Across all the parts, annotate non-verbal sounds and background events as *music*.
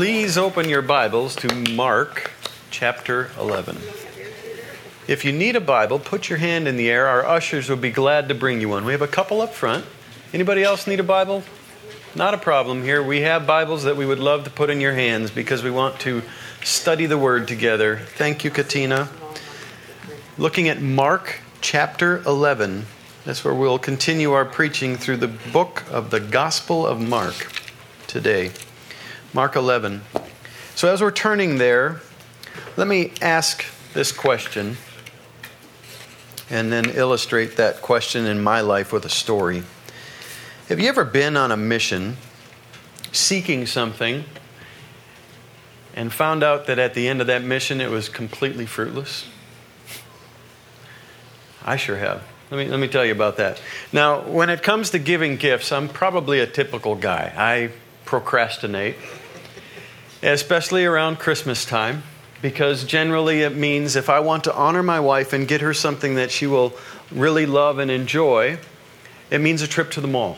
Please open your Bibles to Mark chapter 11. If you need a Bible, put your hand in the air. Our ushers will be glad to bring you one. We have a couple up front. Anybody else need a Bible? Not a problem here. We have Bibles that we would love to put in your hands because we want to study the Word together. Thank you, Katina. Looking at Mark chapter 11. That's where we'll continue our preaching through the book of the Gospel of Mark today. Mark 11. So, as we're turning there, let me ask this question and then illustrate that question in my life with a story. Have you ever been on a mission seeking something and found out that at the end of that mission it was completely fruitless? I sure have. Let me, let me tell you about that. Now, when it comes to giving gifts, I'm probably a typical guy. I procrastinate, especially around Christmas time, because generally it means if I want to honor my wife and get her something that she will really love and enjoy, it means a trip to the mall.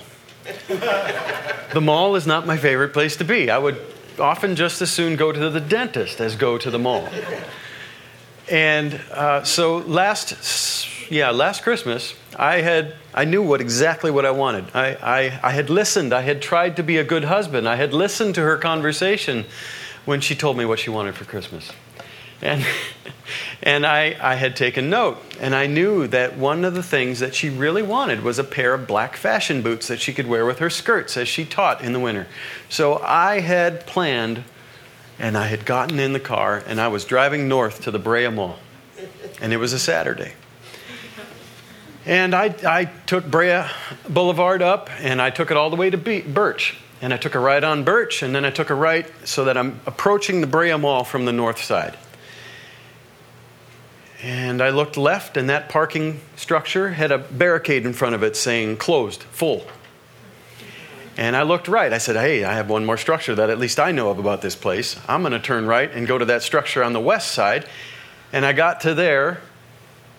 the mall is not my favorite place to be. I would often just as soon go to the dentist as go to the mall. And uh, so last yeah, last Christmas, I had I knew what exactly what I wanted. I, I, I had listened. I had tried to be a good husband. I had listened to her conversation when she told me what she wanted for Christmas. And, *laughs* and I, I had taken note, and I knew that one of the things that she really wanted was a pair of black fashion boots that she could wear with her skirts as she taught in the winter. So I had planned, and I had gotten in the car, and I was driving north to the Brea Mall. And it was a Saturday. And I, I took Brea Boulevard up and I took it all the way to Be- Birch. And I took a right on Birch and then I took a right so that I'm approaching the Brea Mall from the north side. And I looked left and that parking structure had a barricade in front of it saying closed, full. And I looked right. I said, hey, I have one more structure that at least I know of about this place. I'm going to turn right and go to that structure on the west side. And I got to there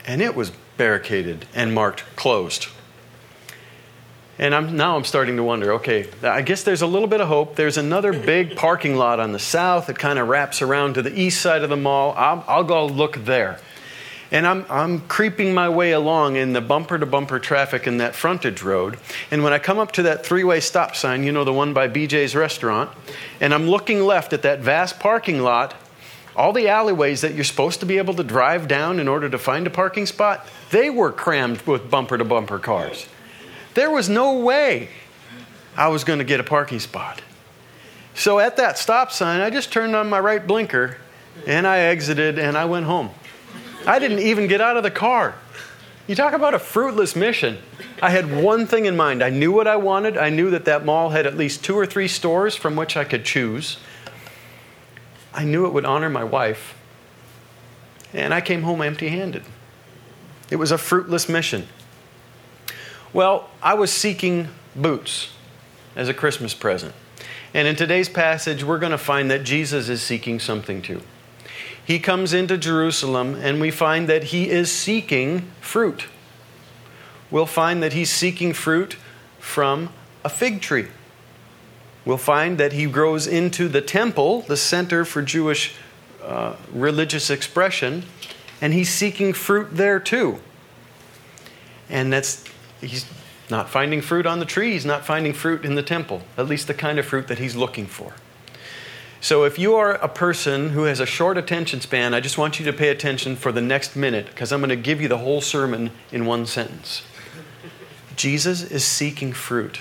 and it was barricaded and marked closed. And I'm, now I'm starting to wonder okay, I guess there's a little bit of hope. There's another big parking lot on the south that kind of wraps around to the east side of the mall. I'll, I'll go look there. And I'm, I'm creeping my way along in the bumper to bumper traffic in that frontage road. And when I come up to that three way stop sign, you know, the one by BJ's restaurant, and I'm looking left at that vast parking lot, all the alleyways that you're supposed to be able to drive down in order to find a parking spot, they were crammed with bumper to bumper cars. There was no way I was going to get a parking spot. So at that stop sign, I just turned on my right blinker and I exited and I went home. I didn't even get out of the car. You talk about a fruitless mission. I had one thing in mind. I knew what I wanted. I knew that that mall had at least two or three stores from which I could choose. I knew it would honor my wife. And I came home empty handed. It was a fruitless mission. Well, I was seeking boots as a Christmas present. And in today's passage, we're going to find that Jesus is seeking something too. He comes into Jerusalem, and we find that he is seeking fruit. We'll find that he's seeking fruit from a fig tree we'll find that he grows into the temple, the center for Jewish uh, religious expression, and he's seeking fruit there too. And that's, he's not finding fruit on the tree, he's not finding fruit in the temple, at least the kind of fruit that he's looking for. So, if you are a person who has a short attention span, I just want you to pay attention for the next minute because I'm going to give you the whole sermon in one sentence. Jesus is seeking fruit,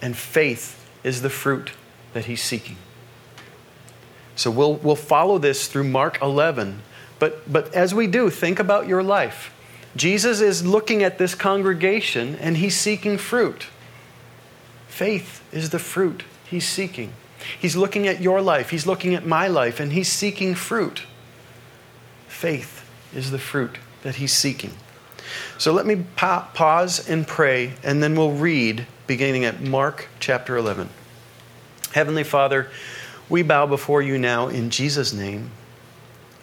and faith is the fruit that he's seeking. So we'll, we'll follow this through Mark 11. But, but as we do, think about your life. Jesus is looking at this congregation and he's seeking fruit. Faith is the fruit he's seeking. He's looking at your life, he's looking at my life, and he's seeking fruit. Faith is the fruit that he's seeking. So let me pa- pause and pray, and then we'll read beginning at Mark chapter 11. Heavenly Father, we bow before you now in Jesus' name.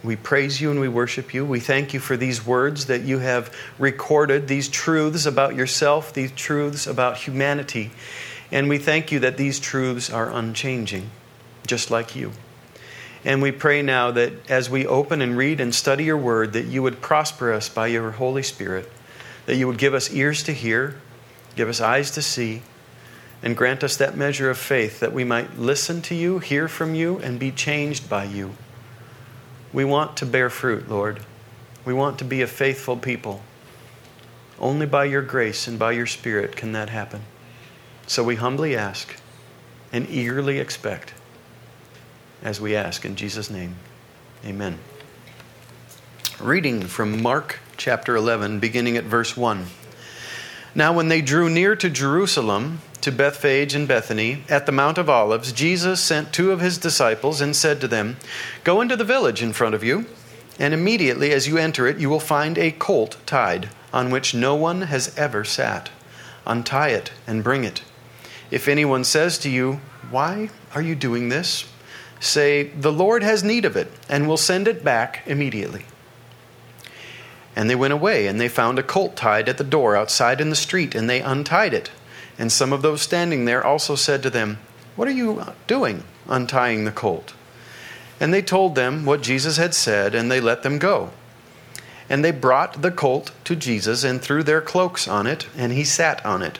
We praise you and we worship you. We thank you for these words that you have recorded, these truths about yourself, these truths about humanity. And we thank you that these truths are unchanging. just like you. And we pray now that as we open and read and study your word, that you would prosper us by your Holy Spirit, that you would give us ears to hear, give us eyes to see, and grant us that measure of faith that we might listen to you, hear from you, and be changed by you. We want to bear fruit, Lord. We want to be a faithful people. Only by your grace and by your Spirit can that happen. So we humbly ask and eagerly expect as we ask in Jesus' name. Amen. Reading from Mark chapter 11, beginning at verse 1. Now, when they drew near to Jerusalem, to Bethphage and Bethany, at the Mount of Olives, Jesus sent two of his disciples and said to them, Go into the village in front of you, and immediately as you enter it, you will find a colt tied, on which no one has ever sat. Untie it and bring it. If anyone says to you, Why are you doing this? Say, The Lord has need of it, and will send it back immediately. And they went away, and they found a colt tied at the door outside in the street, and they untied it. And some of those standing there also said to them, What are you doing, untying the colt? And they told them what Jesus had said, and they let them go. And they brought the colt to Jesus, and threw their cloaks on it, and he sat on it.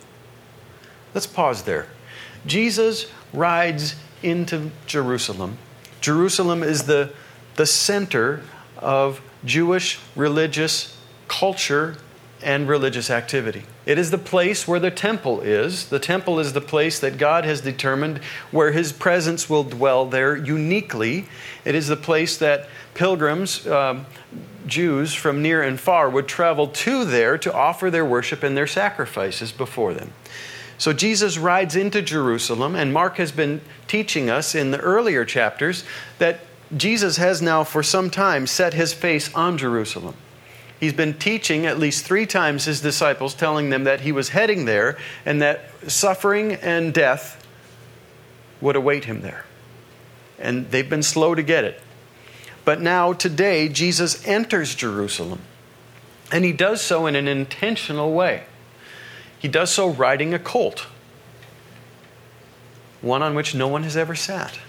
Let's pause there. Jesus rides into Jerusalem. Jerusalem is the, the center of Jewish religious culture and religious activity. It is the place where the temple is. The temple is the place that God has determined where His presence will dwell there uniquely. It is the place that pilgrims, um, Jews from near and far, would travel to there to offer their worship and their sacrifices before them. So Jesus rides into Jerusalem, and Mark has been teaching us in the earlier chapters that Jesus has now for some time set his face on Jerusalem. He's been teaching at least three times his disciples, telling them that he was heading there and that suffering and death would await him there. And they've been slow to get it. But now, today, Jesus enters Jerusalem. And he does so in an intentional way. He does so riding a colt, one on which no one has ever sat.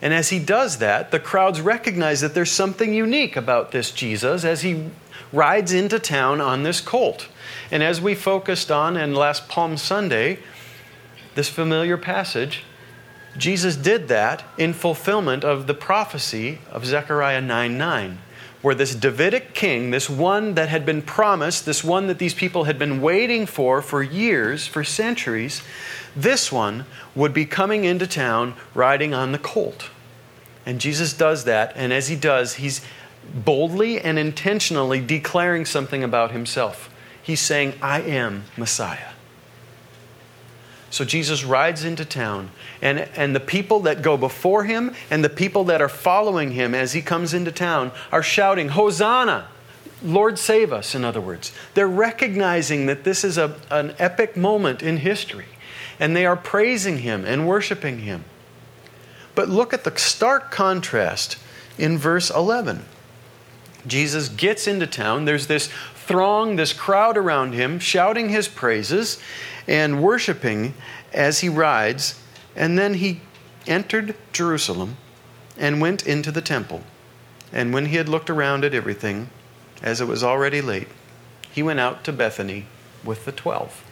And as he does that, the crowds recognize that there's something unique about this Jesus as he rides into town on this colt. And as we focused on in last Palm Sunday, this familiar passage, Jesus did that in fulfillment of the prophecy of Zechariah 9 9 where this Davidic king, this one that had been promised, this one that these people had been waiting for for years, for centuries, this one would be coming into town riding on the colt. And Jesus does that, and as he does, he's boldly and intentionally declaring something about himself. He's saying, I am Messiah. So Jesus rides into town, and, and the people that go before him and the people that are following him as he comes into town are shouting, Hosanna! Lord, save us, in other words. They're recognizing that this is a, an epic moment in history, and they are praising him and worshiping him. But look at the stark contrast in verse 11. Jesus gets into town. There's this throng, this crowd around him, shouting his praises and worshiping as he rides. And then he entered Jerusalem and went into the temple. And when he had looked around at everything, as it was already late, he went out to Bethany with the twelve.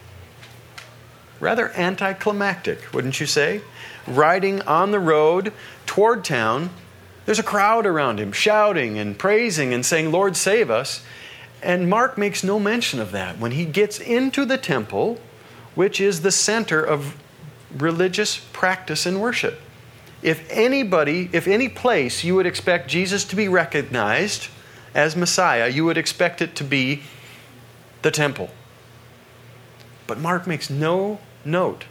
Rather anticlimactic, wouldn't you say? Riding on the road toward town, there's a crowd around him shouting and praising and saying, Lord, save us. And Mark makes no mention of that. When he gets into the temple, which is the center of religious practice and worship. If anybody, if any place you would expect Jesus to be recognized as Messiah, you would expect it to be the temple. But Mark makes no note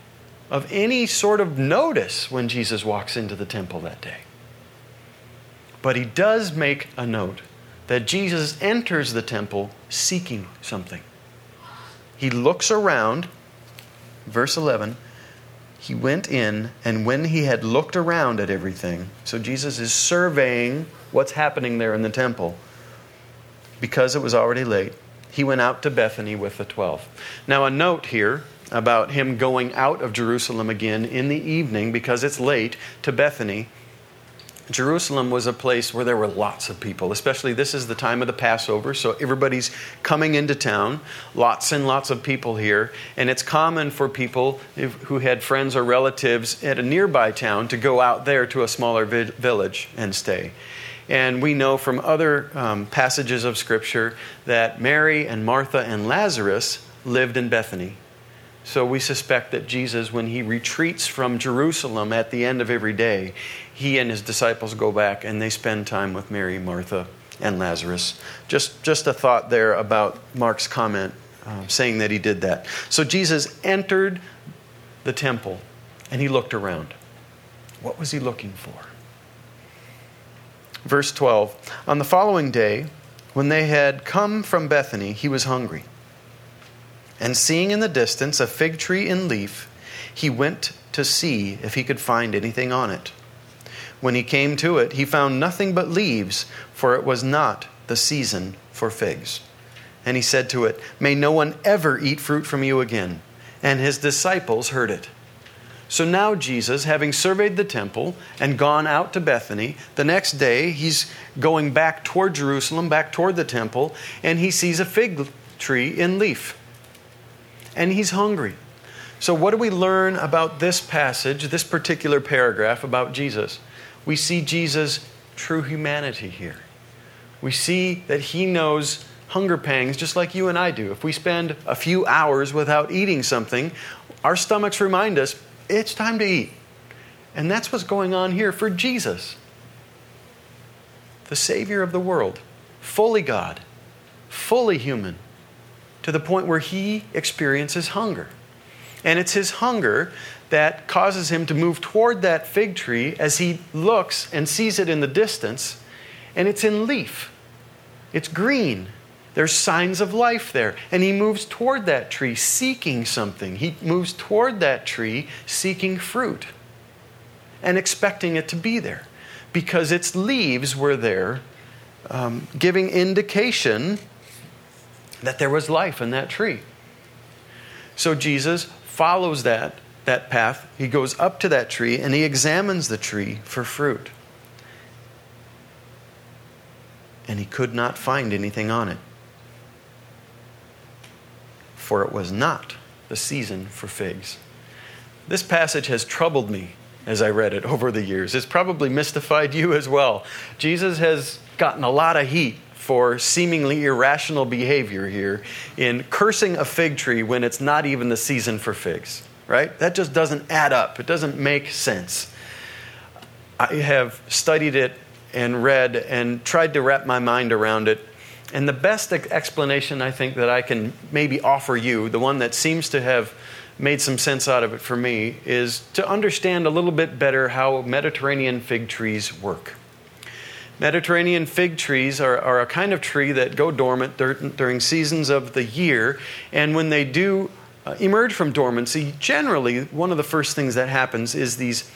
of any sort of notice when Jesus walks into the temple that day. But he does make a note that Jesus enters the temple seeking something. He looks around, verse 11. He went in, and when he had looked around at everything, so Jesus is surveying what's happening there in the temple, because it was already late, he went out to Bethany with the twelve. Now, a note here about him going out of Jerusalem again in the evening because it's late to Bethany. Jerusalem was a place where there were lots of people, especially this is the time of the Passover, so everybody's coming into town, lots and lots of people here, and it's common for people who had friends or relatives at a nearby town to go out there to a smaller village and stay. And we know from other um, passages of Scripture that Mary and Martha and Lazarus lived in Bethany. So we suspect that Jesus, when he retreats from Jerusalem at the end of every day, he and his disciples go back and they spend time with Mary, Martha, and Lazarus. Just, just a thought there about Mark's comment uh, saying that he did that. So Jesus entered the temple and he looked around. What was he looking for? Verse 12 On the following day, when they had come from Bethany, he was hungry. And seeing in the distance a fig tree in leaf, he went to see if he could find anything on it. When he came to it, he found nothing but leaves, for it was not the season for figs. And he said to it, May no one ever eat fruit from you again. And his disciples heard it. So now, Jesus, having surveyed the temple and gone out to Bethany, the next day he's going back toward Jerusalem, back toward the temple, and he sees a fig tree in leaf and he's hungry. So, what do we learn about this passage, this particular paragraph about Jesus? We see Jesus' true humanity here. We see that he knows hunger pangs just like you and I do. If we spend a few hours without eating something, our stomachs remind us it's time to eat. And that's what's going on here for Jesus, the Savior of the world, fully God, fully human to the point where he experiences hunger. And it's his hunger that causes him to move toward that fig tree as he looks and sees it in the distance, and it's in leaf. It's green. There's signs of life there. And he moves toward that tree seeking something. He moves toward that tree seeking fruit and expecting it to be there because its leaves were there, um, giving indication that there was life in that tree. So Jesus follows that, that path. He goes up to that tree and he examines the tree for fruit. And he could not find anything on it. For it was not the season for figs. This passage has troubled me as I read it over the years. It's probably mystified you as well. Jesus has gotten a lot of heat for seemingly irrational behavior here in cursing a fig tree when it's not even the season for figs, right? That just doesn't add up. It doesn't make sense. I have studied it and read and tried to wrap my mind around it. And the best explanation I think that I can maybe offer you, the one that seems to have made some sense out of it for me, is to understand a little bit better how Mediterranean fig trees work. Mediterranean fig trees are, are a kind of tree that go dormant dur- during seasons of the year. And when they do uh, emerge from dormancy, generally, one of the first things that happens is these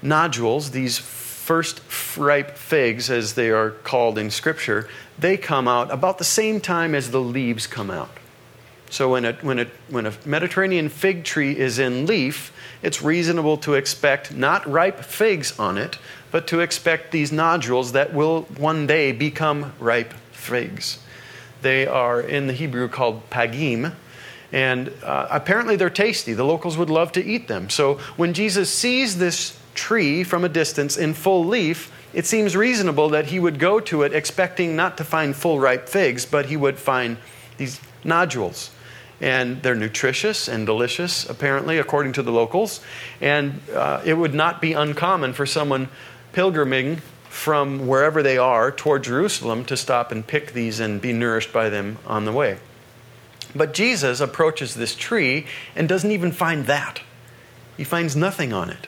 nodules, these first ripe figs, as they are called in Scripture, they come out about the same time as the leaves come out. So when a, when, a, when a Mediterranean fig tree is in leaf, it's reasonable to expect not ripe figs on it, but to expect these nodules that will one day become ripe figs. They are in the Hebrew called pagim, and uh, apparently they're tasty. The locals would love to eat them. So when Jesus sees this tree from a distance in full leaf, it seems reasonable that he would go to it expecting not to find full ripe figs, but he would find these nodules. And they're nutritious and delicious, apparently, according to the locals. And uh, it would not be uncommon for someone pilgriming from wherever they are toward Jerusalem to stop and pick these and be nourished by them on the way. But Jesus approaches this tree and doesn't even find that. He finds nothing on it.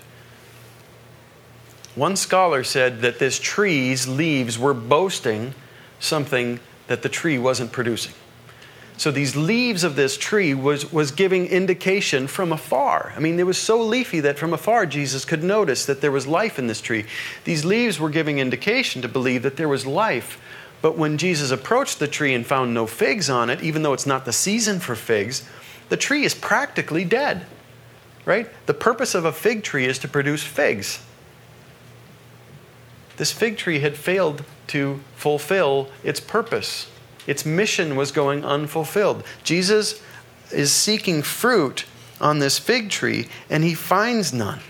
One scholar said that this tree's leaves were boasting something that the tree wasn't producing. So these leaves of this tree was, was giving indication from afar. I mean, it was so leafy that from afar Jesus could notice that there was life in this tree. These leaves were giving indication to believe that there was life. But when Jesus approached the tree and found no figs on it, even though it's not the season for figs, the tree is practically dead. Right? The purpose of a fig tree is to produce figs. This fig tree had failed to fulfill its purpose. Its mission was going unfulfilled. Jesus is seeking fruit on this fig tree, and he finds none.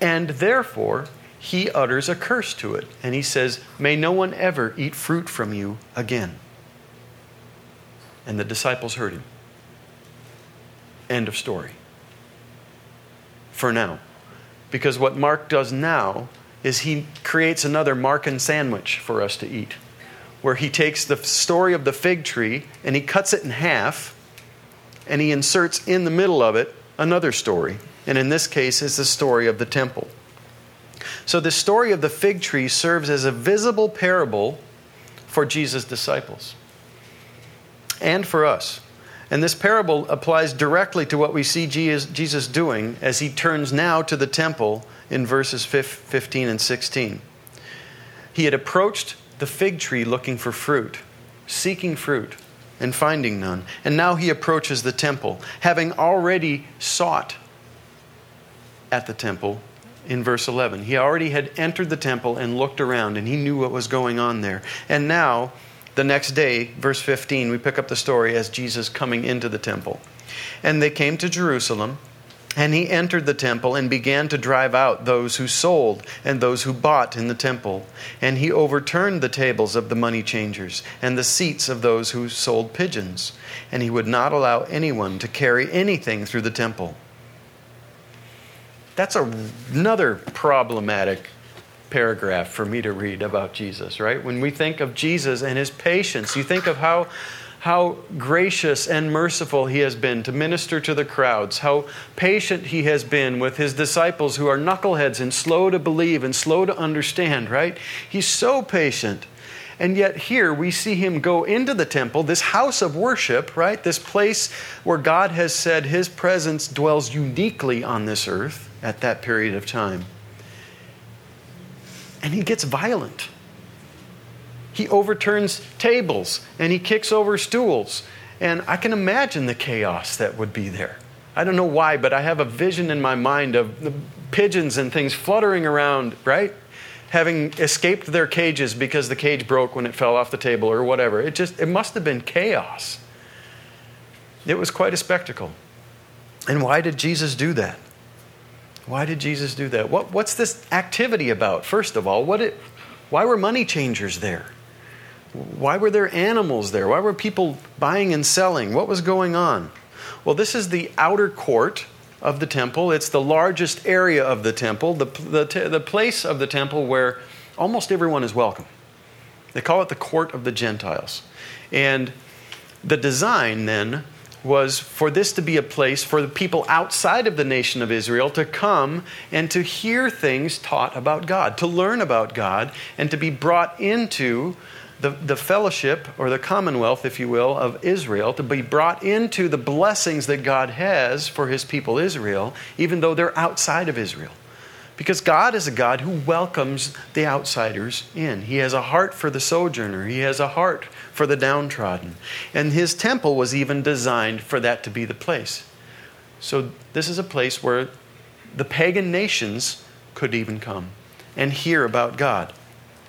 And therefore, he utters a curse to it. And he says, May no one ever eat fruit from you again. And the disciples heard him. End of story. For now. Because what Mark does now is he creates another Markan sandwich for us to eat, where he takes the story of the fig tree and he cuts it in half and he inserts in the middle of it another story. And in this case, is the story of the temple. So the story of the fig tree serves as a visible parable for Jesus' disciples and for us. And this parable applies directly to what we see Jesus doing as he turns now to the temple in verses 15 and 16. He had approached the fig tree looking for fruit, seeking fruit, and finding none. And now he approaches the temple, having already sought at the temple in verse 11. He already had entered the temple and looked around, and he knew what was going on there. And now, the next day, verse 15, we pick up the story as Jesus coming into the temple. And they came to Jerusalem. And he entered the temple and began to drive out those who sold and those who bought in the temple. And he overturned the tables of the money changers and the seats of those who sold pigeons. And he would not allow anyone to carry anything through the temple. That's a, another problematic paragraph for me to read about Jesus, right? When we think of Jesus and his patience, you think of how how gracious and merciful he has been to minister to the crowds, how patient he has been with his disciples who are knuckleheads and slow to believe and slow to understand, right? He's so patient. And yet, here we see him go into the temple, this house of worship, right? This place where God has said his presence dwells uniquely on this earth at that period of time. And he gets violent. He overturns tables and he kicks over stools. And I can imagine the chaos that would be there. I don't know why, but I have a vision in my mind of the pigeons and things fluttering around, right? Having escaped their cages because the cage broke when it fell off the table or whatever. It just it must have been chaos. It was quite a spectacle. And why did Jesus do that? Why did Jesus do that? What, what's this activity about, first of all? What it, why were money changers there? Why were there animals there? Why were people buying and selling? What was going on? Well, this is the outer court of the temple. It's the largest area of the temple, the, the, the place of the temple where almost everyone is welcome. They call it the court of the Gentiles. And the design then was for this to be a place for the people outside of the nation of Israel to come and to hear things taught about God, to learn about God, and to be brought into the, the fellowship or the commonwealth, if you will, of Israel, to be brought into the blessings that God has for his people Israel, even though they're outside of Israel. Because God is a God who welcomes the outsiders in. He has a heart for the sojourner, He has a heart for the downtrodden. And His temple was even designed for that to be the place. So, this is a place where the pagan nations could even come and hear about God,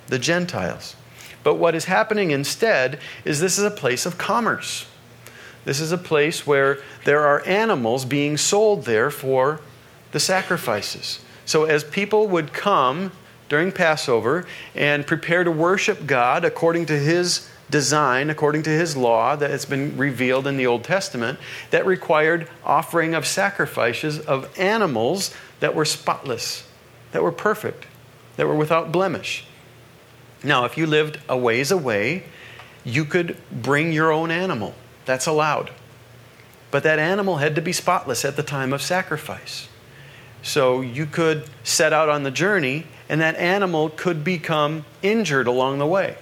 the Gentiles. But what is happening instead is this is a place of commerce. This is a place where there are animals being sold there for the sacrifices. So, as people would come during Passover and prepare to worship God according to His design, according to His law that has been revealed in the Old Testament, that required offering of sacrifices of animals that were spotless, that were perfect, that were without blemish. Now, if you lived a ways away, you could bring your own animal. That's allowed. But that animal had to be spotless at the time of sacrifice. So you could set out on the journey, and that animal could become injured along the way.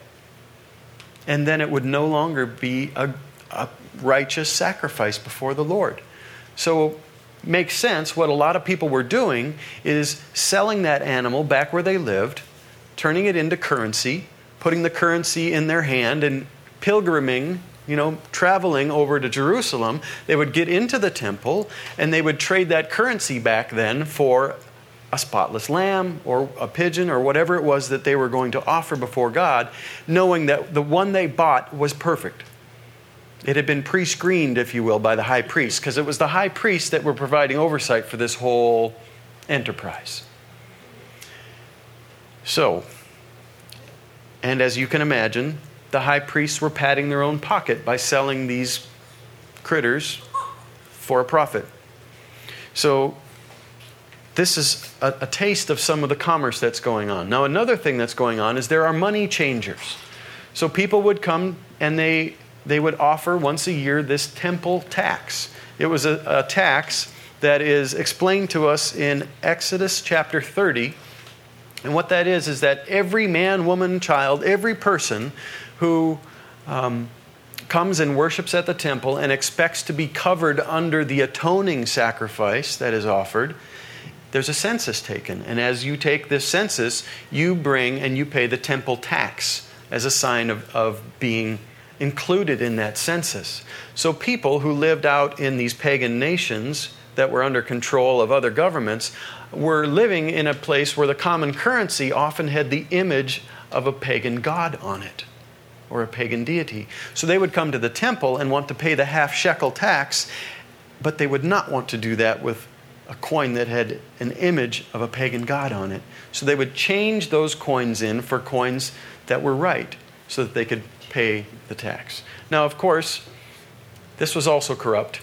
And then it would no longer be a, a righteous sacrifice before the Lord. So makes sense. What a lot of people were doing is selling that animal back where they lived, turning it into currency, putting the currency in their hand, and pilgriming, you know, traveling over to Jerusalem. They would get into the temple and they would trade that currency back then for a spotless lamb or a pigeon or whatever it was that they were going to offer before God, knowing that the one they bought was perfect. It had been pre screened, if you will, by the high priest, because it was the high priest that were providing oversight for this whole enterprise. So, and as you can imagine, the high priests were padding their own pocket by selling these critters for a profit. So, this is a, a, taste of some of the commerce that's going on. Now, another thing that's going on is there are money changers. So, people would come and they they would offer once a year this temple tax. It was a, a tax that is explained to us in Exodus chapter 30. And what that is, is that every man, woman, child, every person who um, comes and worships at the temple and expects to be covered under the atoning sacrifice that is offered, there's a census taken. And as you take this census, you bring and you pay the temple tax as a sign of, of being included in that census. So people who lived out in these pagan nations that were under control of other governments were living in a place where the common currency often had the image of a pagan god on it or a pagan deity. So they would come to the temple and want to pay the half shekel tax, but they would not want to do that with a coin that had an image of a pagan god on it. So they would change those coins in for coins that were right so that they could pay the tax. Now, of course, this was also corrupt,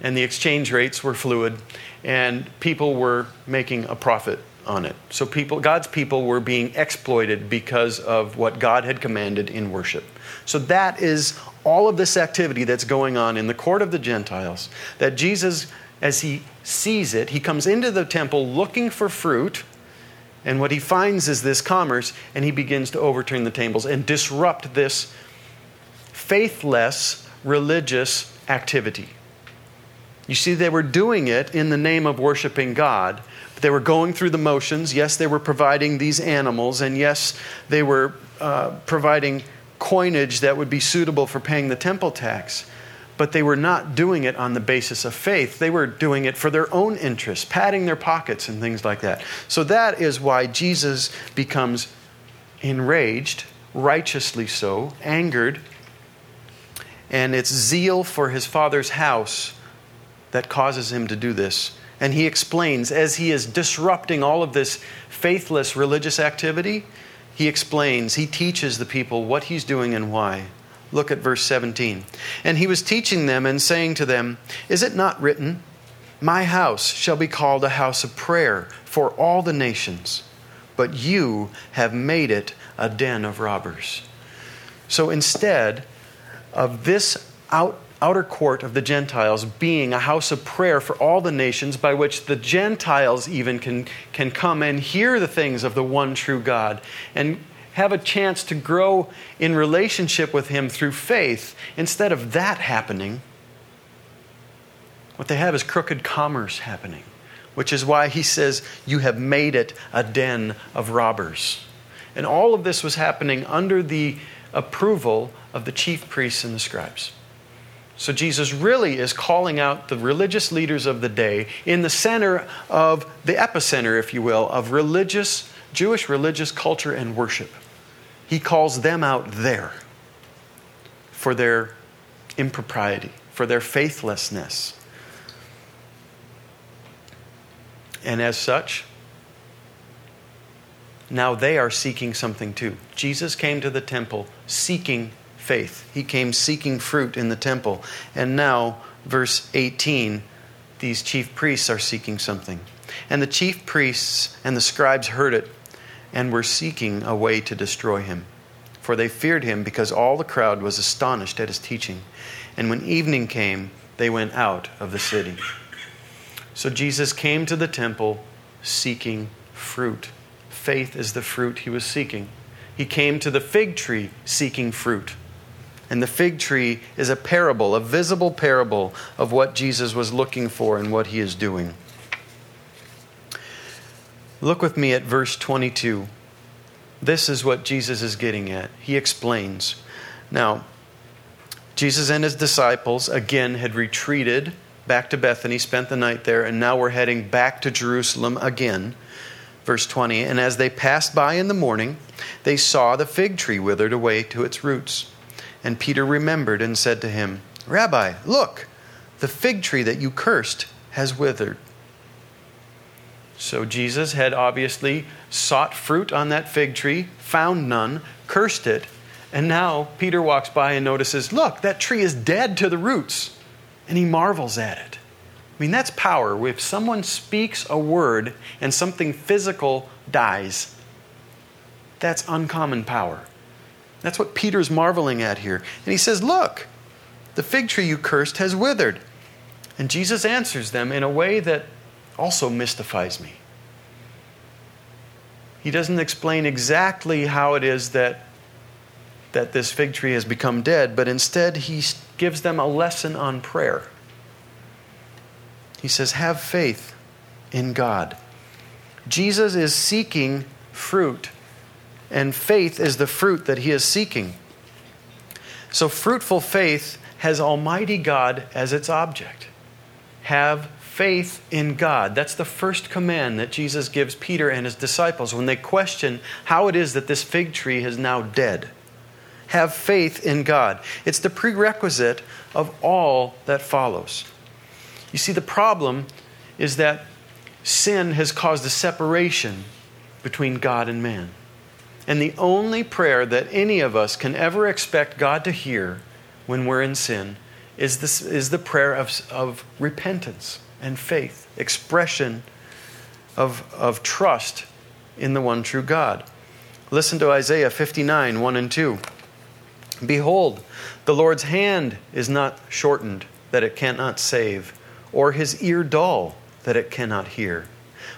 and the exchange rates were fluid, and people were making a profit on it. So people, God's people were being exploited because of what God had commanded in worship. So that is all of this activity that's going on in the court of the Gentiles. That Jesus, as he sees it, he comes into the temple looking for fruit and what he finds is this commerce, and he begins to overturn the tables and disrupt this faithless religious activity. You see, they were doing it in the name of worshiping God. But they were going through the motions. Yes, they were providing these animals, and yes, they were uh, providing coinage that would be suitable for paying the temple tax but they were not doing it on the basis of faith. They were doing it for their own interests, padding their pockets and things like that. So that is why Jesus becomes enraged, righteously so, angered, and it's zeal for his father's house that causes him to do this. And he explains, as he is disrupting all of this faithless religious activity, he explains, he teaches the people what he's doing and why. Look at verse 17. And he was teaching them and saying to them, Is it not written, My house shall be called a house of prayer for all the nations, but you have made it a den of robbers? So instead of this out, outer court of the Gentiles being a house of prayer for all the nations, by which the Gentiles even can, can come and hear the things of the one true God and have a chance to grow in relationship with Him through faith, instead of that happening, what they have is crooked commerce happening, which is why He says, You have made it a den of robbers. And all of this was happening under the approval of the chief priests and the scribes. So Jesus really is calling out the religious leaders of the day in the center of the epicenter, if you will, of religious, Jewish religious culture and worship. He calls them out there for their impropriety, for their faithlessness. And as such, now they are seeking something too. Jesus came to the temple seeking faith, he came seeking fruit in the temple. And now, verse 18, these chief priests are seeking something. And the chief priests and the scribes heard it and were seeking a way to destroy him. For they feared him because all the crowd was astonished at his teaching. And when evening came, they went out of the city. So Jesus came to the temple seeking fruit. Faith is the fruit he was seeking. He came to the fig tree seeking fruit. And the fig tree is a parable, a visible parable of what Jesus was looking for and what he is doing. Look with me at verse 22. This is what Jesus is getting at. He explains. Now, Jesus and his disciples again had retreated back to Bethany, spent the night there, and now we're heading back to Jerusalem again. Verse 20 And as they passed by in the morning, they saw the fig tree withered away to its roots. And Peter remembered and said to him, Rabbi, look, the fig tree that you cursed has withered. So Jesus had obviously sought fruit on that fig tree, found none, cursed it, and now Peter walks by and notices, look, that tree is dead to the roots. And he marvels at it. I mean, that's power. If someone speaks a word and something physical dies, that's uncommon power. That's what Peter's marveling at here. And he says, Look, the fig tree you cursed has withered. And Jesus answers them in a way that also mystifies me. He doesn't explain exactly how it is that, that this fig tree has become dead, but instead he gives them a lesson on prayer. He says, Have faith in God. Jesus is seeking fruit, and faith is the fruit that he is seeking. So, fruitful faith has Almighty God as its object. Have faith in God. That's the first command that Jesus gives Peter and his disciples when they question how it is that this fig tree is now dead. Have faith in God. It's the prerequisite of all that follows. You see, the problem is that sin has caused a separation between God and man. And the only prayer that any of us can ever expect God to hear when we're in sin is, this, is the prayer of, of repentance and faith, expression of, of trust in the one true God. Listen to Isaiah 59 1 and 2. Behold, the Lord's hand is not shortened that it cannot save, or his ear dull that it cannot hear.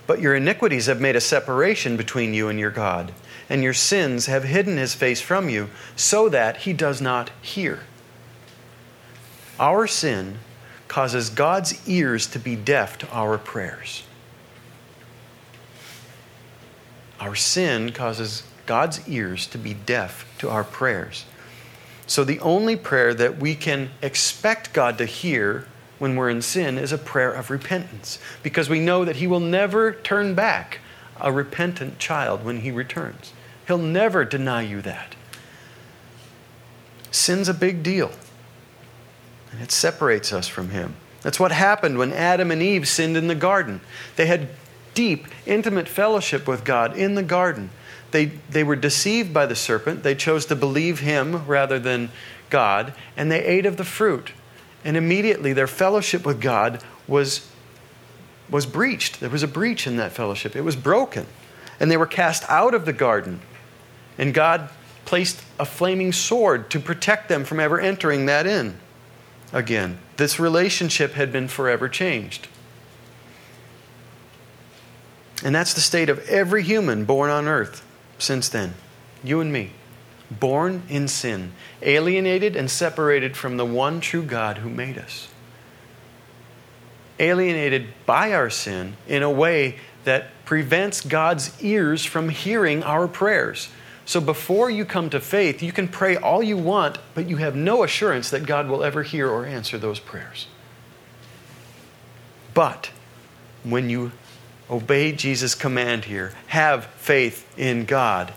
But your iniquities have made a separation between you and your God, and your sins have hidden his face from you, so that he does not hear. Our sin causes God's ears to be deaf to our prayers. Our sin causes God's ears to be deaf to our prayers. So, the only prayer that we can expect God to hear when we're in sin is a prayer of repentance, because we know that He will never turn back a repentant child when He returns. He'll never deny you that. Sin's a big deal and it separates us from Him. That's what happened when Adam and Eve sinned in the garden. They had deep, intimate fellowship with God in the garden. They, they were deceived by the serpent. They chose to believe him rather than God, and they ate of the fruit. And immediately their fellowship with God was, was breached. There was a breach in that fellowship, it was broken. And they were cast out of the garden. And God placed a flaming sword to protect them from ever entering that in again. This relationship had been forever changed. And that's the state of every human born on earth since then. You and me. Born in sin, alienated and separated from the one true God who made us. Alienated by our sin in a way that prevents God's ears from hearing our prayers. So before you come to faith, you can pray all you want, but you have no assurance that God will ever hear or answer those prayers. But when you obey Jesus' command here, have faith in God,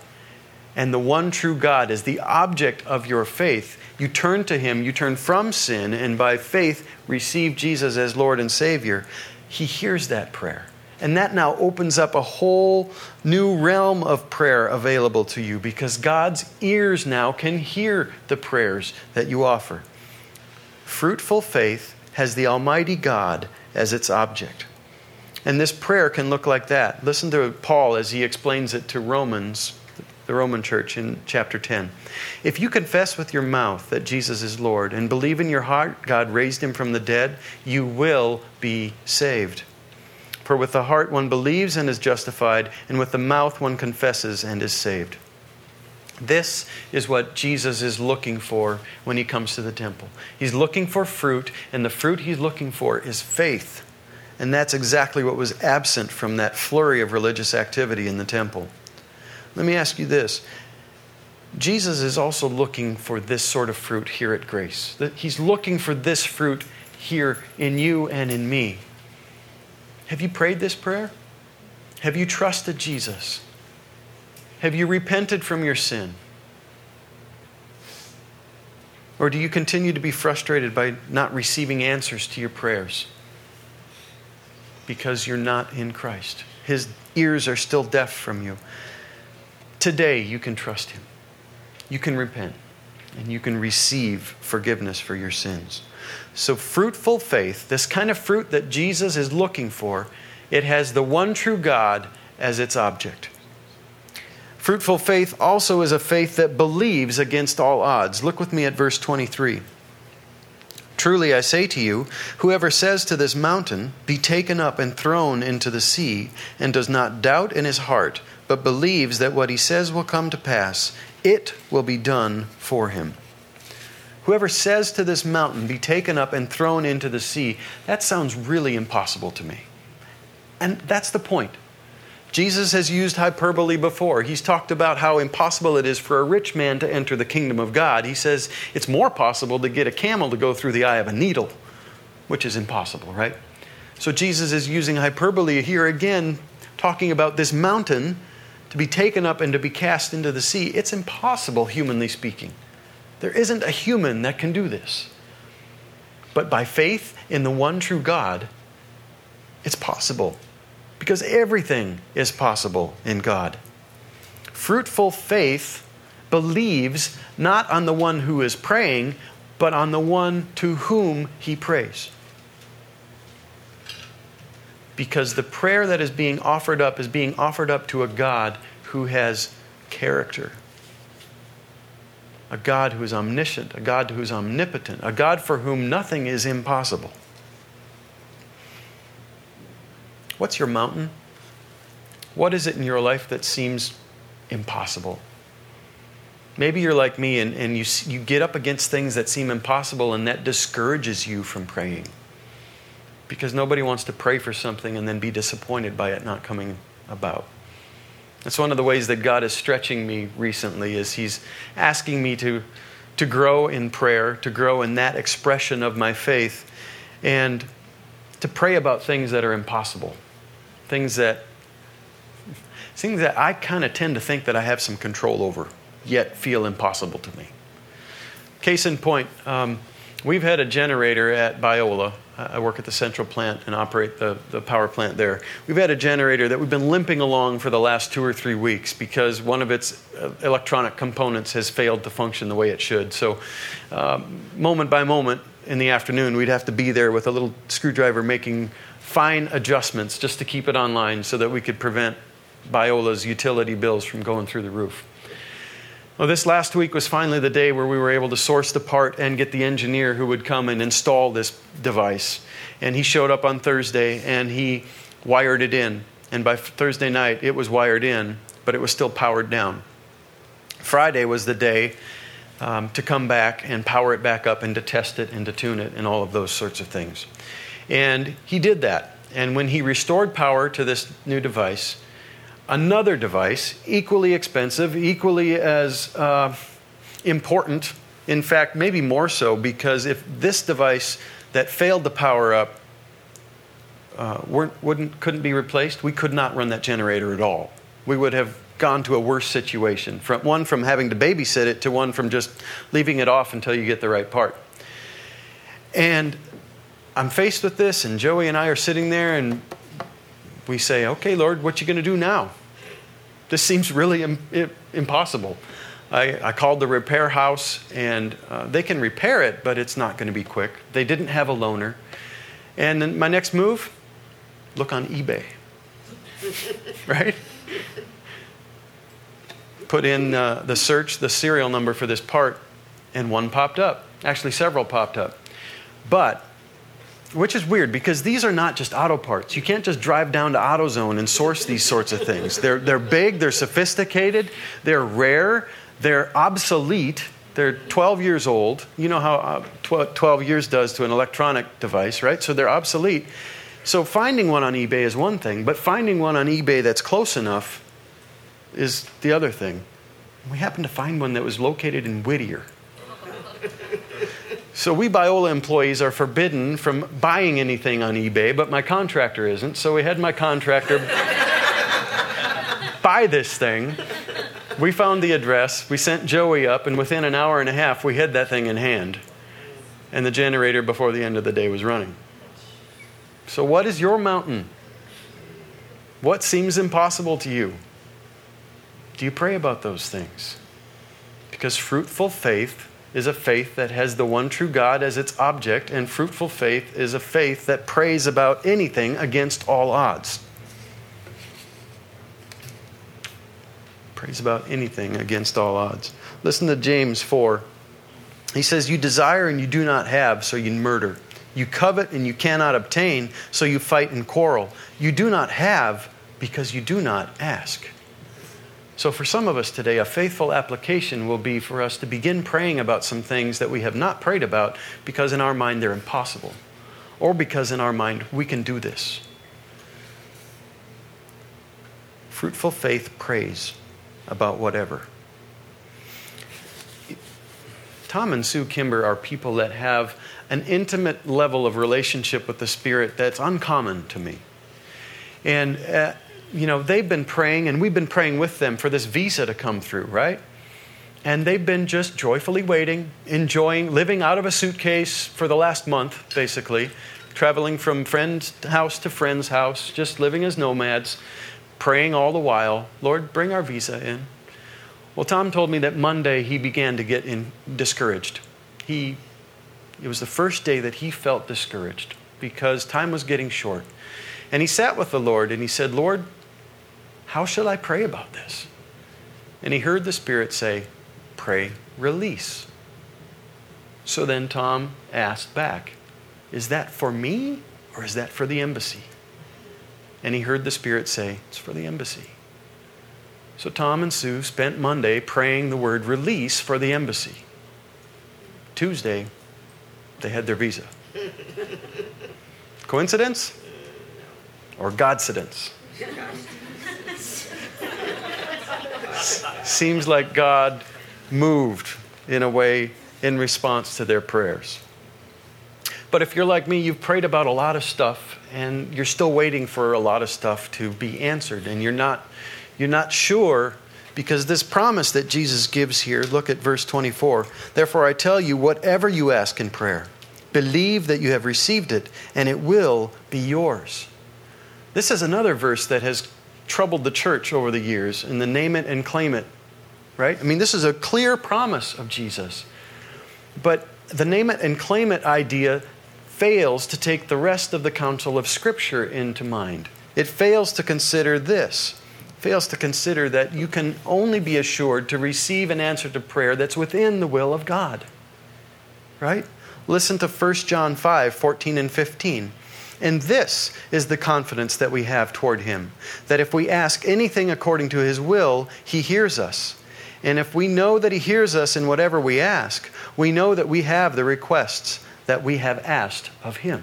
and the one true God is the object of your faith, you turn to Him, you turn from sin, and by faith receive Jesus as Lord and Savior, He hears that prayer. And that now opens up a whole new realm of prayer available to you because God's ears now can hear the prayers that you offer. Fruitful faith has the Almighty God as its object. And this prayer can look like that. Listen to Paul as he explains it to Romans, the Roman church in chapter 10. If you confess with your mouth that Jesus is Lord and believe in your heart God raised him from the dead, you will be saved. For with the heart one believes and is justified, and with the mouth one confesses and is saved. This is what Jesus is looking for when he comes to the temple. He's looking for fruit, and the fruit he's looking for is faith. And that's exactly what was absent from that flurry of religious activity in the temple. Let me ask you this Jesus is also looking for this sort of fruit here at Grace. He's looking for this fruit here in you and in me. Have you prayed this prayer? Have you trusted Jesus? Have you repented from your sin? Or do you continue to be frustrated by not receiving answers to your prayers? Because you're not in Christ. His ears are still deaf from you. Today, you can trust Him. You can repent, and you can receive forgiveness for your sins. So, fruitful faith, this kind of fruit that Jesus is looking for, it has the one true God as its object. Fruitful faith also is a faith that believes against all odds. Look with me at verse 23. Truly I say to you, whoever says to this mountain, Be taken up and thrown into the sea, and does not doubt in his heart, but believes that what he says will come to pass, it will be done for him. Whoever says to this mountain, Be taken up and thrown into the sea, that sounds really impossible to me. And that's the point. Jesus has used hyperbole before. He's talked about how impossible it is for a rich man to enter the kingdom of God. He says it's more possible to get a camel to go through the eye of a needle, which is impossible, right? So Jesus is using hyperbole here again, talking about this mountain to be taken up and to be cast into the sea. It's impossible, humanly speaking. There isn't a human that can do this. But by faith in the one true God, it's possible because everything is possible in God. Fruitful faith believes not on the one who is praying, but on the one to whom he prays. Because the prayer that is being offered up is being offered up to a God who has character. A God who is omniscient, a God who is omnipotent, a God for whom nothing is impossible. What's your mountain? What is it in your life that seems impossible? Maybe you're like me and, and you, you get up against things that seem impossible and that discourages you from praying. Because nobody wants to pray for something and then be disappointed by it not coming about. That's one of the ways that God is stretching me recently is he's asking me to, to grow in prayer, to grow in that expression of my faith, and to pray about things that are impossible things that things that I kind of tend to think that I have some control over, yet feel impossible to me. Case in point, um, we've had a generator at Biola. I work at the central plant and operate the, the power plant there. We've had a generator that we've been limping along for the last two or three weeks because one of its uh, electronic components has failed to function the way it should. So, um, moment by moment in the afternoon, we'd have to be there with a little screwdriver making fine adjustments just to keep it online so that we could prevent Biola's utility bills from going through the roof. Well, this last week was finally the day where we were able to source the part and get the engineer who would come and install this device. And he showed up on Thursday and he wired it in. And by Thursday night, it was wired in, but it was still powered down. Friday was the day um, to come back and power it back up and to test it and to tune it and all of those sorts of things. And he did that. And when he restored power to this new device, another device, equally expensive, equally as uh, important, in fact, maybe more so, because if this device that failed to power up uh, wouldn't, couldn't be replaced, we could not run that generator at all. We would have gone to a worse situation. From one from having to babysit it to one from just leaving it off until you get the right part. And I'm faced with this, and Joey and I are sitting there, and we say, Okay, Lord, what you going to do now? This seems really Im- impossible. I, I, called the repair house, and uh, they can repair it, but it's not going to be quick. They didn't have a loaner. And then my next move look on eBay. *laughs* right? put in uh, the search the serial number for this part, and one popped up. Actually, several popped up. But which is weird because these are not just auto parts. You can't just drive down to AutoZone and source these sorts of things. They're, they're big, they're sophisticated, they're rare, they're obsolete, they're 12 years old. You know how uh, 12 years does to an electronic device, right? So they're obsolete. So finding one on eBay is one thing, but finding one on eBay that's close enough is the other thing. We happened to find one that was located in Whittier. So we Biola employees are forbidden from buying anything on eBay, but my contractor isn't. So we had my contractor *laughs* buy this thing. We found the address, we sent Joey up, and within an hour and a half, we had that thing in hand. And the generator before the end of the day was running. So, what is your mountain? What seems impossible to you? Do you pray about those things? Because fruitful faith is a faith that has the one true God as its object, and fruitful faith is a faith that prays about anything against all odds. Prays about anything against all odds. Listen to James 4. He says, You desire and you do not have, so you murder. You covet and you cannot obtain, so you fight and quarrel. You do not have because you do not ask. So, for some of us today, a faithful application will be for us to begin praying about some things that we have not prayed about because in our mind they're impossible, or because in our mind we can do this. Fruitful faith prays about whatever. Tom and Sue Kimber are people that have an intimate level of relationship with the Spirit that's uncommon to me. And uh, you know, they've been praying, and we've been praying with them for this visa to come through, right? And they've been just joyfully waiting, enjoying, living out of a suitcase for the last month, basically, traveling from friend's house to friend's house, just living as nomads, praying all the while, Lord, bring our visa in. Well, Tom told me that Monday he began to get in, discouraged. He, it was the first day that he felt discouraged because time was getting short. And he sat with the Lord and he said, Lord, how shall I pray about this? And he heard the Spirit say, Pray release. So then Tom asked back, Is that for me or is that for the embassy? And he heard the Spirit say, It's for the embassy. So Tom and Sue spent Monday praying the word release for the embassy. Tuesday, they had their visa. *laughs* Coincidence? Or Godcidence? Seems like God moved in a way in response to their prayers. But if you're like me, you've prayed about a lot of stuff and you're still waiting for a lot of stuff to be answered and you're not you're not sure because this promise that Jesus gives here, look at verse 24. Therefore I tell you whatever you ask in prayer, believe that you have received it and it will be yours. This is another verse that has troubled the church over the years in the name it and claim it, right? I mean, this is a clear promise of Jesus. But the name it and claim it idea fails to take the rest of the counsel of Scripture into mind. It fails to consider this, fails to consider that you can only be assured to receive an answer to prayer that's within the will of God. Right? Listen to 1 John 5 14 and 15. And this is the confidence that we have toward Him that if we ask anything according to His will, He hears us. And if we know that He hears us in whatever we ask, we know that we have the requests that we have asked of Him.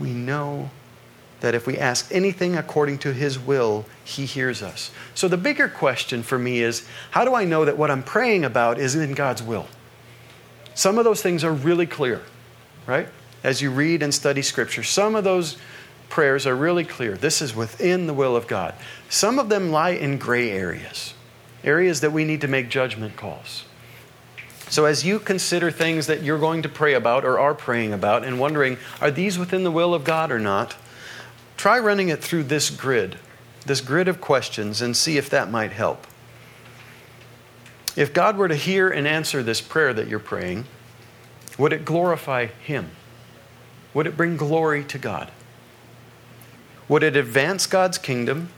We know that if we ask anything according to His will, He hears us. So the bigger question for me is how do I know that what I'm praying about is in God's will? Some of those things are really clear right? As you read and study Scripture, some of those prayers are really clear. This is within the will of God. Some of them lie in gray areas, areas that we need to make judgment calls. So, as you consider things that you're going to pray about or are praying about and wondering, are these within the will of God or not? Try running it through this grid, this grid of questions, and see if that might help. If God were to hear and answer this prayer that you're praying, would it glorify Him? Would it bring glory to God? Would it advance God's kingdom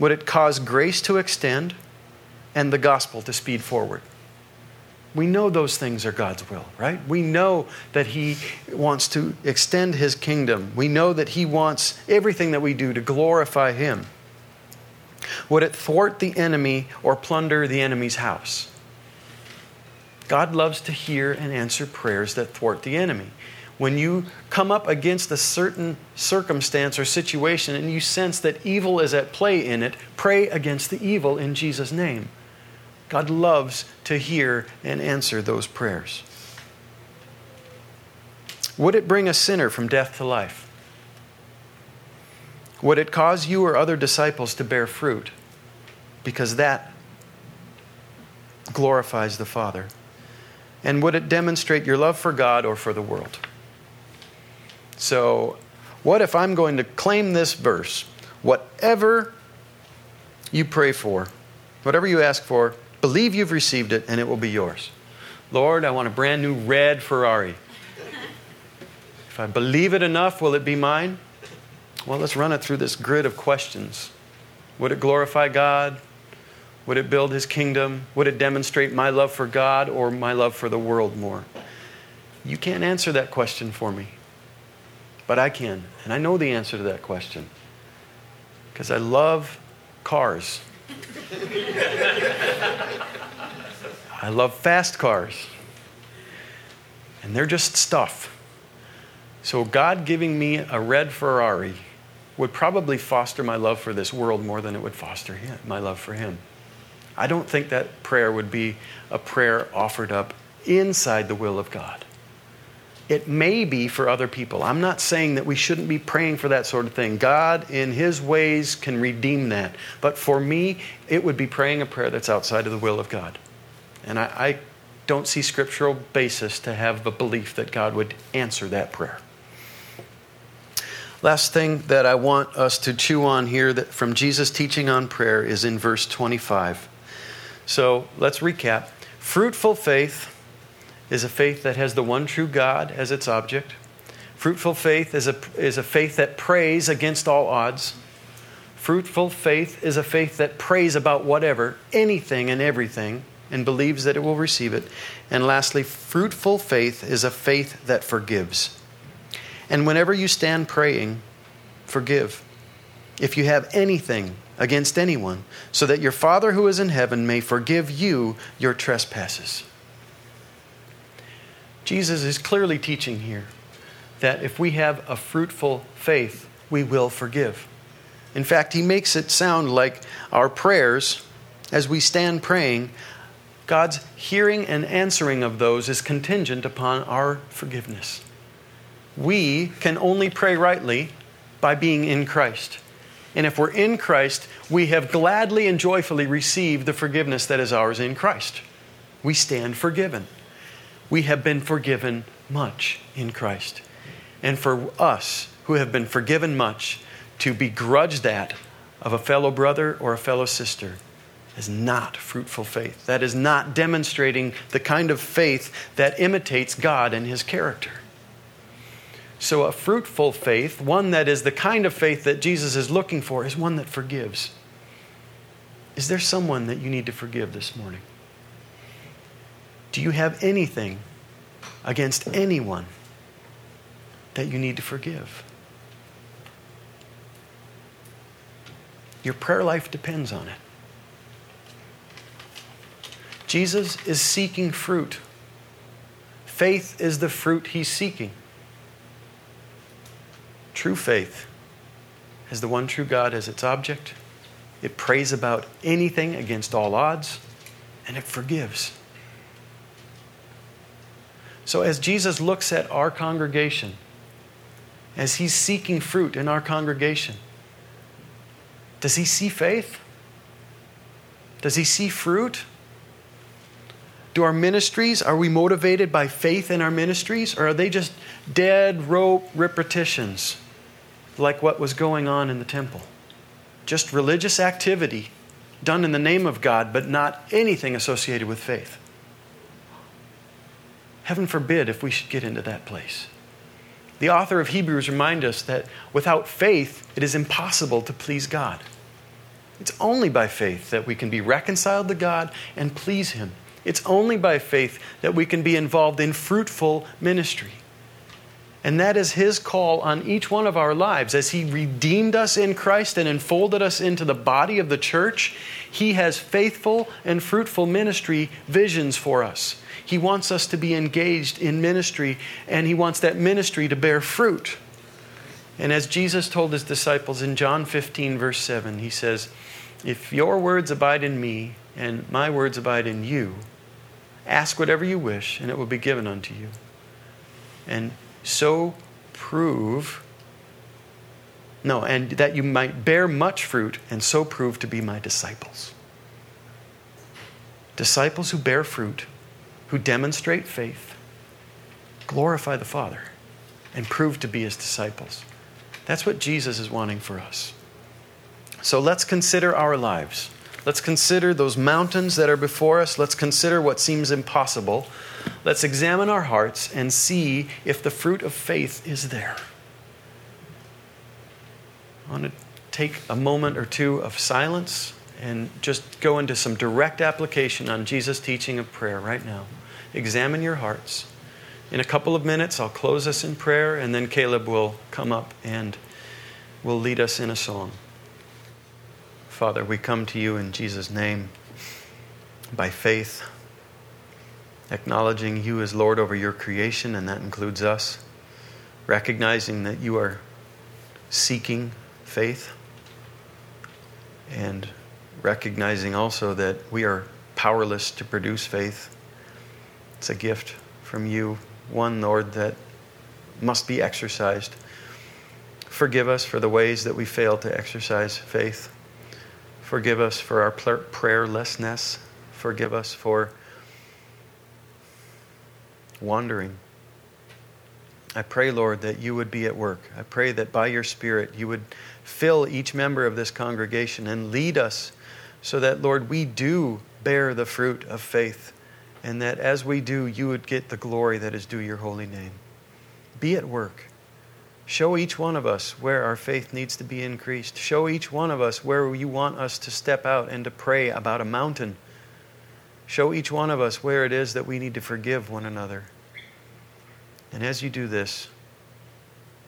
Would it cause grace to extend and the gospel to speed forward? We know those things are God's will, right? We know that He wants to extend His kingdom. We know that He wants everything that we do to glorify Him. Would it thwart the enemy or plunder the enemy's house? God loves to hear and answer prayers that thwart the enemy. When you come up against a certain circumstance or situation and you sense that evil is at play in it, pray against the evil in Jesus' name. God loves to hear and answer those prayers. Would it bring a sinner from death to life? Would it cause you or other disciples to bear fruit? Because that glorifies the Father. And would it demonstrate your love for God or for the world? So, what if I'm going to claim this verse? Whatever you pray for, whatever you ask for, Believe you've received it and it will be yours. Lord, I want a brand new red Ferrari. If I believe it enough, will it be mine? Well, let's run it through this grid of questions. Would it glorify God? Would it build his kingdom? Would it demonstrate my love for God or my love for the world more? You can't answer that question for me, but I can. And I know the answer to that question because I love cars. I love fast cars. And they're just stuff. So, God giving me a red Ferrari would probably foster my love for this world more than it would foster him, my love for Him. I don't think that prayer would be a prayer offered up inside the will of God. It may be for other people. I'm not saying that we shouldn't be praying for that sort of thing. God, in His ways, can redeem that. But for me, it would be praying a prayer that's outside of the will of God. And I, I don't see scriptural basis to have the belief that God would answer that prayer. Last thing that I want us to chew on here that from Jesus' teaching on prayer is in verse 25. So let's recap. Fruitful faith is a faith that has the one true God as its object. Fruitful faith is a, is a faith that prays against all odds. Fruitful faith is a faith that prays about whatever, anything, and everything, and believes that it will receive it. And lastly, fruitful faith is a faith that forgives. And whenever you stand praying, forgive. If you have anything against anyone, so that your Father who is in heaven may forgive you your trespasses. Jesus is clearly teaching here that if we have a fruitful faith, we will forgive. In fact, he makes it sound like our prayers, as we stand praying, God's hearing and answering of those is contingent upon our forgiveness. We can only pray rightly by being in Christ. And if we're in Christ, we have gladly and joyfully received the forgiveness that is ours in Christ. We stand forgiven we have been forgiven much in Christ. And for us who have been forgiven much, to begrudge that of a fellow brother or a fellow sister is not fruitful faith. That is not demonstrating the kind of faith that imitates God and His character. So, a fruitful faith, one that is the kind of faith that Jesus is looking for, is one that forgives. Is there someone that you need to forgive this morning? Do you have anything against anyone that you need to forgive? Your prayer life depends on it. Jesus is seeking fruit. Faith is the fruit he's seeking. True faith has the one true God as its object. It prays about anything against all odds, and it forgives. So, as Jesus looks at our congregation, as he's seeking fruit in our congregation, does he see faith? Does he see fruit? Do our ministries, are we motivated by faith in our ministries, or are they just dead rope repetitions like what was going on in the temple? Just religious activity done in the name of God, but not anything associated with faith. Heaven forbid if we should get into that place. The author of Hebrews reminds us that without faith, it is impossible to please God. It's only by faith that we can be reconciled to God and please Him. It's only by faith that we can be involved in fruitful ministry. And that is His call on each one of our lives. As He redeemed us in Christ and enfolded us into the body of the church, He has faithful and fruitful ministry visions for us. He wants us to be engaged in ministry, and He wants that ministry to bear fruit. And as Jesus told His disciples in John 15, verse 7, He says, If your words abide in me, and my words abide in you, ask whatever you wish, and it will be given unto you. And so prove, no, and that you might bear much fruit and so prove to be my disciples. Disciples who bear fruit, who demonstrate faith, glorify the Father, and prove to be his disciples. That's what Jesus is wanting for us. So let's consider our lives. Let's consider those mountains that are before us. Let's consider what seems impossible. Let's examine our hearts and see if the fruit of faith is there. I want to take a moment or two of silence and just go into some direct application on Jesus' teaching of prayer right now. Examine your hearts. In a couple of minutes, I'll close us in prayer, and then Caleb will come up and will lead us in a song. Father, we come to you in Jesus' name by faith acknowledging you as Lord over your creation, and that includes us, recognizing that you are seeking faith, and recognizing also that we are powerless to produce faith. It's a gift from you, one, Lord, that must be exercised. Forgive us for the ways that we fail to exercise faith. Forgive us for our prayerlessness. Forgive us for wandering. I pray, Lord, that you would be at work. I pray that by your Spirit you would fill each member of this congregation and lead us so that, Lord, we do bear the fruit of faith and that as we do, you would get the glory that is due your holy name. Be at work. Show each one of us where our faith needs to be increased. Show each one of us where you want us to step out and to pray about a mountain Show each one of us where it is that we need to forgive one another. And as you do this,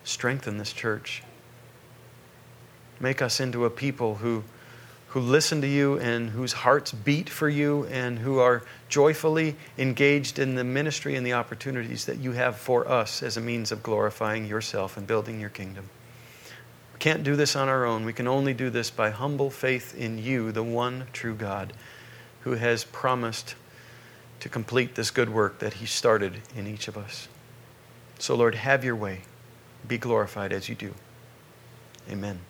strengthen this church. Make us into a people who, who listen to you and whose hearts beat for you and who are joyfully engaged in the ministry and the opportunities that you have for us as a means of glorifying yourself and building your kingdom. We can't do this on our own. We can only do this by humble faith in you, the one true God who has promised to complete this good work that He started in each of us. So, Lord, have your way. Be glorified as you do. Amen.